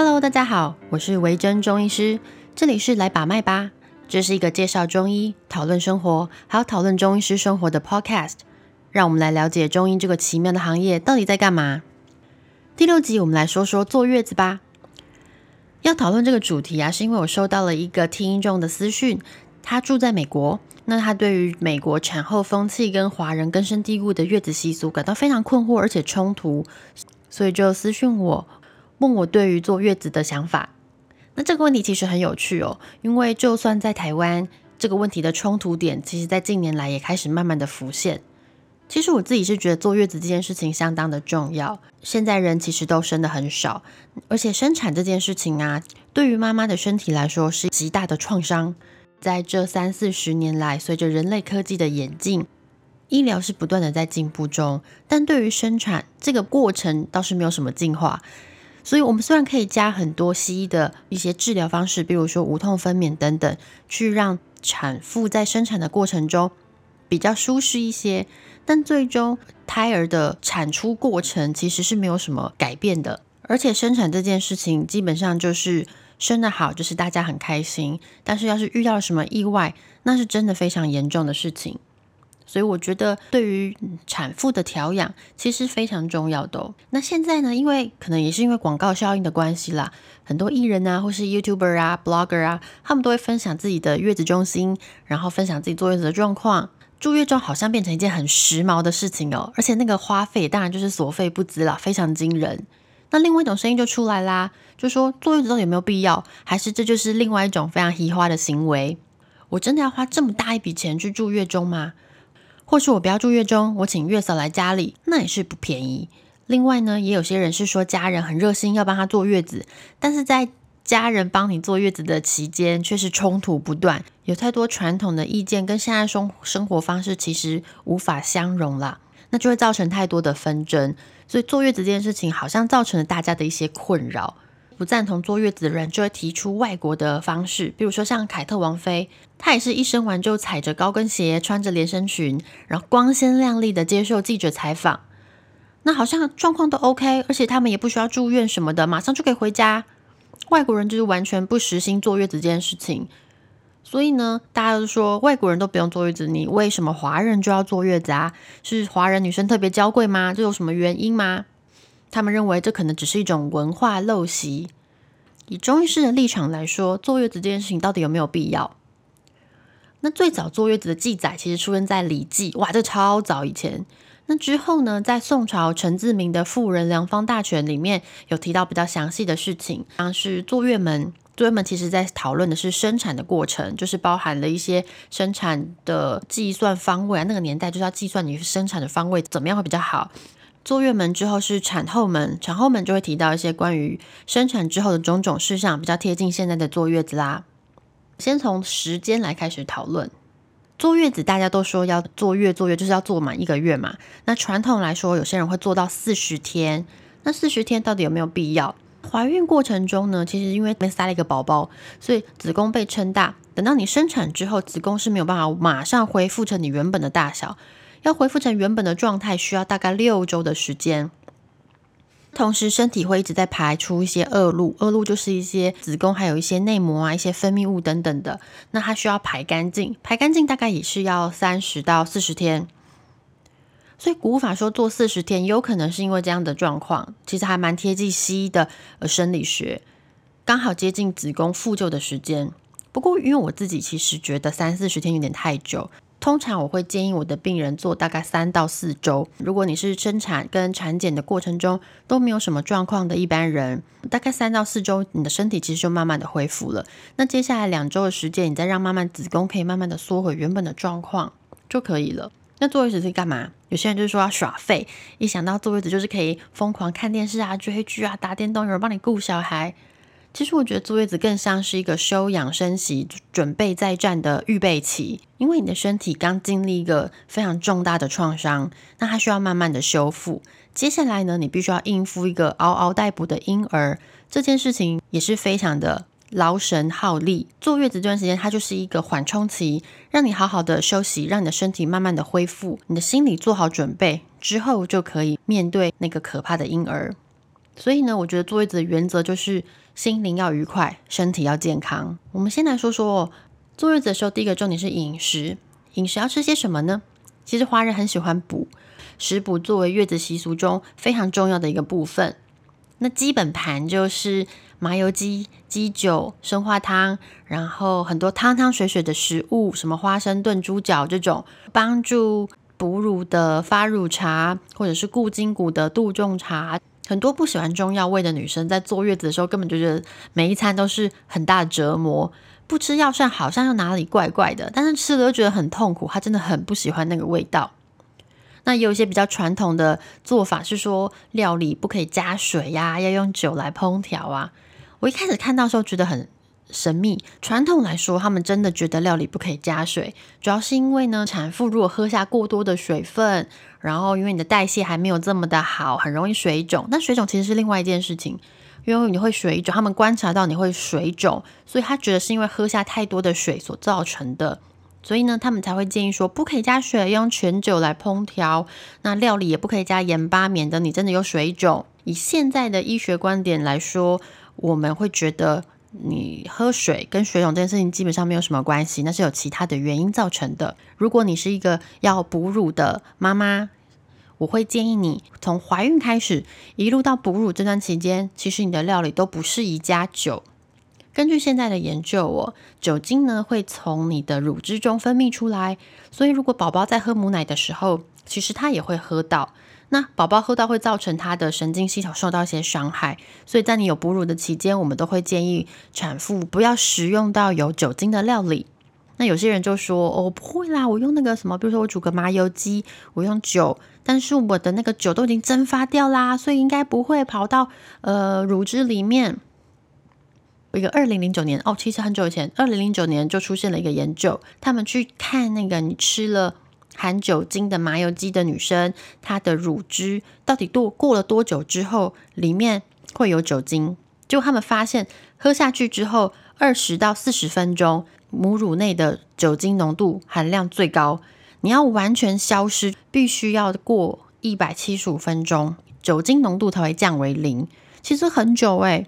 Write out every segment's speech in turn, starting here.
Hello，大家好，我是维珍中医师，这里是来把脉吧。这是一个介绍中医、讨论生活，还有讨论中医师生活的 Podcast。让我们来了解中医这个奇妙的行业到底在干嘛。第六集，我们来说说坐月子吧。要讨论这个主题啊，是因为我收到了一个听众的私讯，他住在美国，那他对于美国产后风气跟华人根深蒂固的月子习俗感到非常困惑，而且冲突，所以就私讯我。问我对于坐月子的想法，那这个问题其实很有趣哦，因为就算在台湾，这个问题的冲突点，其实在近年来也开始慢慢的浮现。其实我自己是觉得坐月子这件事情相当的重要，现在人其实都生的很少，而且生产这件事情啊，对于妈妈的身体来说是极大的创伤。在这三四十年来，随着人类科技的演进，医疗是不断的在进步中，但对于生产这个过程倒是没有什么进化。所以，我们虽然可以加很多西医的一些治疗方式，比如说无痛分娩等等，去让产妇在生产的过程中比较舒适一些，但最终胎儿的产出过程其实是没有什么改变的。而且，生产这件事情基本上就是生得好，就是大家很开心；但是，要是遇到什么意外，那是真的非常严重的事情。所以我觉得，对于产妇的调养其实非常重要的。那现在呢，因为可能也是因为广告效应的关系啦，很多艺人啊，或是 YouTuber 啊、Blogger 啊，他们都会分享自己的月子中心，然后分享自己坐月子的状况。住月中好像变成一件很时髦的事情哦，而且那个花费当然就是所费不赀啦，非常惊人。那另外一种声音就出来啦，就说坐月子到底有没有必要，还是这就是另外一种非常稀花的行为？我真的要花这么大一笔钱去住月中吗？或是我不要住月中，我请月嫂来家里，那也是不便宜。另外呢，也有些人是说家人很热心要帮他坐月子，但是在家人帮你坐月子的期间，却是冲突不断，有太多传统的意见跟现在生生活方式其实无法相容啦，那就会造成太多的纷争。所以坐月子这件事情，好像造成了大家的一些困扰。不赞同坐月子的人就会提出外国的方式，比如说像凯特王妃，她也是一生完就踩着高跟鞋，穿着连身裙，然后光鲜亮丽的接受记者采访。那好像状况都 OK，而且他们也不需要住院什么的，马上就可以回家。外国人就是完全不实行坐月子这件事情，所以呢，大家都说外国人都不用坐月子，你为什么华人就要坐月子啊？是华人女生特别娇贵吗？这有什么原因吗？他们认为这可能只是一种文化陋习。以中医师的立场来说，坐月子这件事情到底有没有必要？那最早坐月子的记载其实出现在《礼记》，哇，这超早以前。那之后呢，在宋朝陈自明的《妇人良方大全》里面有提到比较详细的事情，像是坐月门。坐月门其实在讨论的是生产的过程，就是包含了一些生产的计算方位啊。那个年代就是要计算你生产的方位怎么样会比较好。坐月门之后是产后门，产后门就会提到一些关于生产之后的种种事项，比较贴近现在的坐月子啦。先从时间来开始讨论，坐月子大家都说要坐月坐月，就是要坐满一个月嘛。那传统来说，有些人会做到四十天，那四十天到底有没有必要？怀孕过程中呢，其实因为被塞了一个宝宝，所以子宫被撑大，等到你生产之后，子宫是没有办法马上恢复成你原本的大小。要恢复成原本的状态，需要大概六周的时间。同时，身体会一直在排出一些恶露，恶露就是一些子宫还有一些内膜啊、一些分泌物等等的。那它需要排干净，排干净大概也是要三十到四十天。所以古法说做四十天，有可能是因为这样的状况，其实还蛮贴近西医的生理学，刚好接近子宫复旧的时间。不过，因为我自己其实觉得三四十天有点太久。通常我会建议我的病人做大概三到四周。如果你是生产跟产检的过程中都没有什么状况的一般人，大概三到四周，你的身体其实就慢慢的恢复了。那接下来两周的时间，你再让慢慢子宫可以慢慢的缩回原本的状况就可以了。那坐月子是干嘛？有些人就是说要耍废，一想到坐月子就是可以疯狂看电视啊、追剧啊、打电动，有人帮你顾小孩。其实我觉得坐月子更像是一个休养生息、准备再战的预备期，因为你的身体刚经历一个非常重大的创伤，那它需要慢慢的修复。接下来呢，你必须要应付一个嗷嗷待哺的婴儿，这件事情也是非常的劳神耗力。坐月子这段时间，它就是一个缓冲期，让你好好的休息，让你的身体慢慢的恢复，你的心理做好准备之后，就可以面对那个可怕的婴儿。所以呢，我觉得坐月子的原则就是心灵要愉快，身体要健康。我们先来说说坐月子的时候，第一个重点是饮食。饮食要吃些什么呢？其实华人很喜欢补，食补作为月子习俗中非常重要的一个部分。那基本盘就是麻油鸡、鸡酒、生化汤，然后很多汤汤水水的食物，什么花生炖猪脚这种，帮助哺乳的发乳茶，或者是固筋骨的杜仲茶。很多不喜欢中药味的女生在坐月子的时候，根本就觉得每一餐都是很大的折磨。不吃药膳好像又哪里怪怪的，但是吃了又觉得很痛苦。她真的很不喜欢那个味道。那有一些比较传统的做法是说，料理不可以加水呀，要用酒来烹调啊。我一开始看到时候觉得很神秘。传统来说，他们真的觉得料理不可以加水，主要是因为呢，产妇如果喝下过多的水分，然后因为你的代谢还没有这么的好，很容易水肿。但水肿其实是另外一件事情。因为你会水肿，他们观察到你会水肿，所以他觉得是因为喝下太多的水所造成的，所以呢，他们才会建议说不可以加水，用全酒来烹调。那料理也不可以加盐巴，免得你真的有水肿。以现在的医学观点来说，我们会觉得你喝水跟水肿这件事情基本上没有什么关系，那是有其他的原因造成的。如果你是一个要哺乳的妈妈，我会建议你从怀孕开始，一路到哺乳这段期间，其实你的料理都不适宜加酒。根据现在的研究，哦，酒精呢会从你的乳汁中分泌出来，所以如果宝宝在喝母奶的时候，其实他也会喝到。那宝宝喝到会造成他的神经系统受到一些伤害，所以在你有哺乳的期间，我们都会建议产妇不要食用到有酒精的料理。那有些人就说：“哦，不会啦，我用那个什么，比如说我煮个麻油鸡，我用酒，但是我的那个酒都已经蒸发掉啦，所以应该不会跑到呃乳汁里面。”一个二零零九年哦，其实很久以前，二零零九年就出现了一个研究，他们去看那个你吃了含酒精的麻油鸡的女生，她的乳汁到底多过了多久之后里面会有酒精？就他们发现喝下去之后，二十到四十分钟。母乳内的酒精浓度含量最高，你要完全消失，必须要过一百七十五分钟，酒精浓度才会降为零。其实很久诶，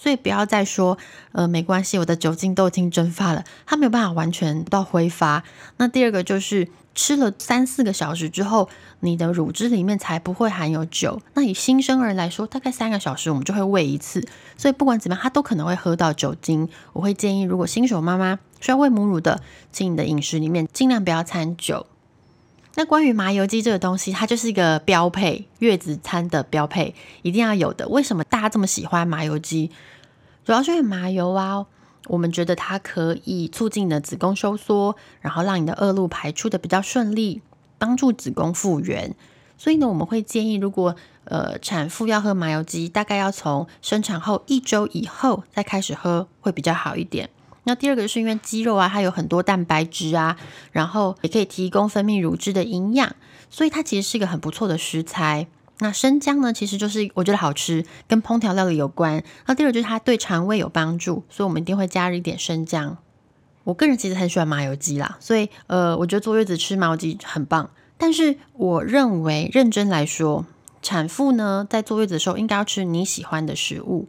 所以不要再说呃没关系，我的酒精都已经蒸发了，它没有办法完全到挥发。那第二个就是。吃了三四个小时之后，你的乳汁里面才不会含有酒。那以新生儿来说，大概三个小时我们就会喂一次，所以不管怎么样，他都可能会喝到酒精。我会建议，如果新手妈妈需要喂母乳的，请你的饮食里面尽量不要掺酒。那关于麻油鸡这个东西，它就是一个标配，月子餐的标配，一定要有的。为什么大家这么喜欢麻油鸡？主要是因为麻油啊。我们觉得它可以促进你的子宫收缩，然后让你的恶露排出的比较顺利，帮助子宫复原。所以呢，我们会建议，如果呃产妇要喝麻油鸡，大概要从生产后一周以后再开始喝，会比较好一点。那第二个是因为鸡肉啊，它有很多蛋白质啊，然后也可以提供分泌乳汁的营养，所以它其实是一个很不错的食材。那生姜呢，其实就是我觉得好吃，跟烹调料理有关。那第二个就是它对肠胃有帮助，所以我们一定会加入一点生姜。我个人其实很喜欢麻油鸡啦，所以呃，我觉得坐月子吃麻油鸡很棒。但是我认为认真来说，产妇呢在坐月子的时候应该要吃你喜欢的食物。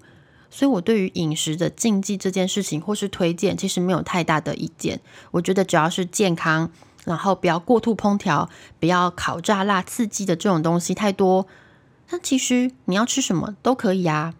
所以我对于饮食的禁忌这件事情或是推荐，其实没有太大的意见。我觉得只要是健康，然后不要过度烹调，不要烤炸辣刺激的这种东西太多。那其实你要吃什么都可以啊。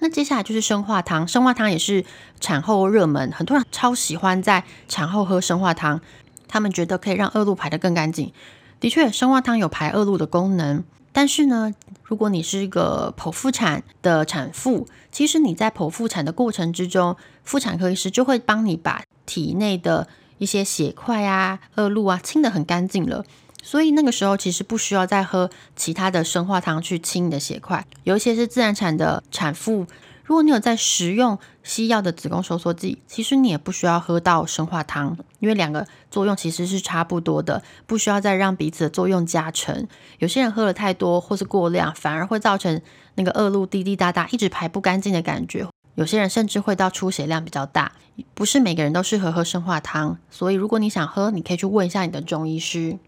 那接下来就是生化汤，生化汤也是产后热门，很多人超喜欢在产后喝生化汤，他们觉得可以让恶露排得更干净。的确，生化汤有排恶露的功能，但是呢，如果你是一个剖腹产的产妇，其实你在剖腹产的过程之中，妇产科医师就会帮你把体内的一些血块啊、恶露啊清得很干净了。所以那个时候其实不需要再喝其他的生化汤去清你的血块，有一些是自然产的产妇，如果你有在食用西药的子宫收缩剂，其实你也不需要喝到生化汤，因为两个作用其实是差不多的，不需要再让彼此的作用加成。有些人喝了太多或是过量，反而会造成那个恶露滴滴答答一直排不干净的感觉，有些人甚至会到出血量比较大，不是每个人都适合喝生化汤，所以如果你想喝，你可以去问一下你的中医师。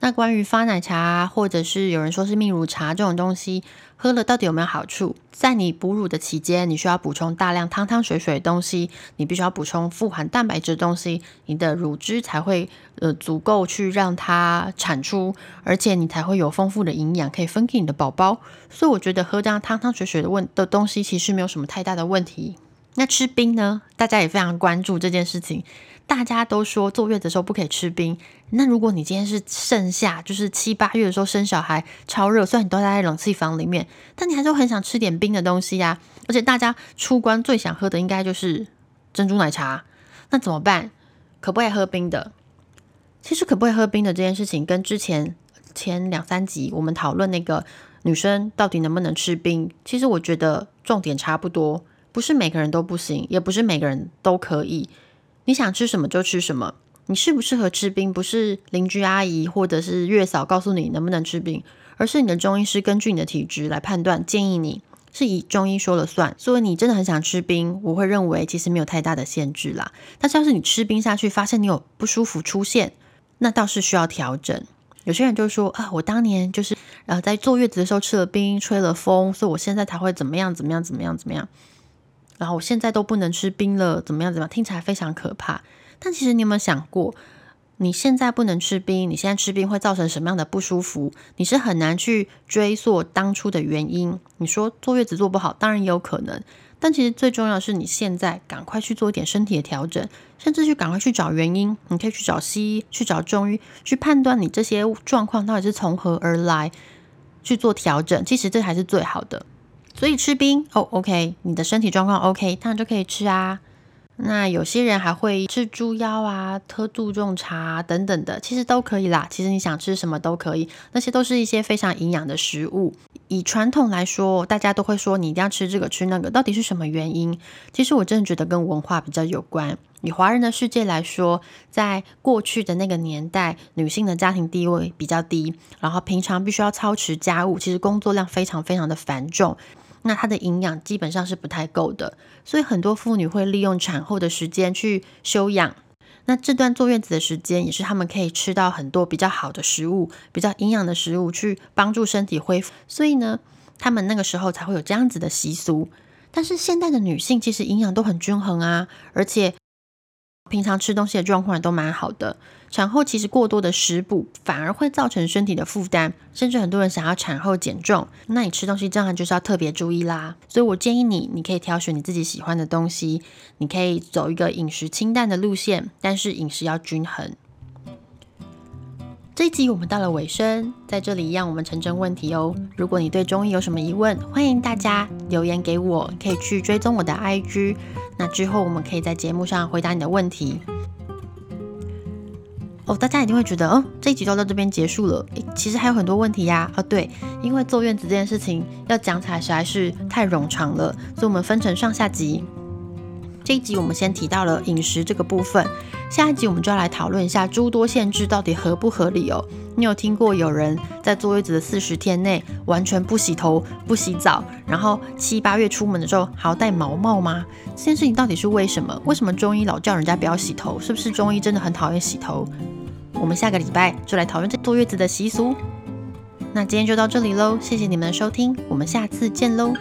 那关于发奶茶，或者是有人说是泌乳茶这种东西，喝了到底有没有好处？在你哺乳的期间，你需要补充大量汤汤水水的东西，你必须要补充富含蛋白质的东西，你的乳汁才会呃足够去让它产出，而且你才会有丰富的营养可以分给你的宝宝。所以我觉得喝这样汤汤水水的问的东西，其实没有什么太大的问题。那吃冰呢？大家也非常关注这件事情。大家都说坐月子的时候不可以吃冰。那如果你今天是盛夏，就是七八月的时候生小孩超热，虽然你都待在冷气房里面，但你还是很想吃点冰的东西呀。而且大家出关最想喝的应该就是珍珠奶茶。那怎么办？可不可以喝冰的？其实可不可以喝冰的这件事情，跟之前前两三集我们讨论那个女生到底能不能吃冰，其实我觉得重点差不多。不是每个人都不行，也不是每个人都可以。你想吃什么就吃什么，你适不适合吃冰，不是邻居阿姨或者是月嫂告诉你能不能吃冰，而是你的中医师根据你的体质来判断，建议你是以中医说了算。所以你真的很想吃冰，我会认为其实没有太大的限制啦。但是要是你吃冰下去，发现你有不舒服出现，那倒是需要调整。有些人就说啊，我当年就是呃在坐月子的时候吃了冰，吹了风，所以我现在才会怎么样怎么样怎么样怎么样。然后我现在都不能吃冰了，怎么样？怎么样？听起来非常可怕。但其实你有没有想过，你现在不能吃冰，你现在吃冰会造成什么样的不舒服？你是很难去追溯当初的原因。你说坐月子坐不好，当然也有可能。但其实最重要的是，你现在赶快去做一点身体的调整，甚至去赶快去找原因。你可以去找西医，去找中医，去判断你这些状况到底是从何而来，去做调整。其实这才是最好的。所以吃冰哦，OK，你的身体状况 OK，当然就可以吃啊。那有些人还会吃猪腰啊、喝杜仲茶等等的，其实都可以啦。其实你想吃什么都可以，那些都是一些非常营养的食物。以传统来说，大家都会说你一定要吃这个吃那个，到底是什么原因？其实我真的觉得跟文化比较有关。以华人的世界来说，在过去的那个年代，女性的家庭地位比较低，然后平常必须要操持家务，其实工作量非常非常的繁重。那它的营养基本上是不太够的，所以很多妇女会利用产后的时间去休养。那这段坐月子的时间，也是她们可以吃到很多比较好的食物、比较营养的食物，去帮助身体恢复。所以呢，她们那个时候才会有这样子的习俗。但是现代的女性其实营养都很均衡啊，而且。平常吃东西的状况都蛮好的，产后其实过多的食补反而会造成身体的负担，甚至很多人想要产后减重，那你吃东西当然就是要特别注意啦。所以我建议你，你可以挑选你自己喜欢的东西，你可以走一个饮食清淡的路线，但是饮食要均衡。这一集我们到了尾声，在这里让我们成真问题哦。如果你对中医有什么疑问，欢迎大家留言给我，可以去追踪我的 IG。那之后我们可以在节目上回答你的问题。哦，大家一定会觉得，哦，这一集就到这边结束了。其实还有很多问题呀。哦，对，因为坐月子这件事情要讲起来实在是太冗长了，所以我们分成上下集。这一集我们先提到了饮食这个部分，下一集我们就要来讨论一下诸多限制到底合不合理哦。你有听过有人在坐月子的四十天内完全不洗头、不洗澡，然后七八月出门的时候还要戴毛帽吗？这件事情到底是为什么？为什么中医老叫人家不要洗头？是不是中医真的很讨厌洗头？我们下个礼拜就来讨论这坐月子的习俗。那今天就到这里喽，谢谢你们的收听，我们下次见喽。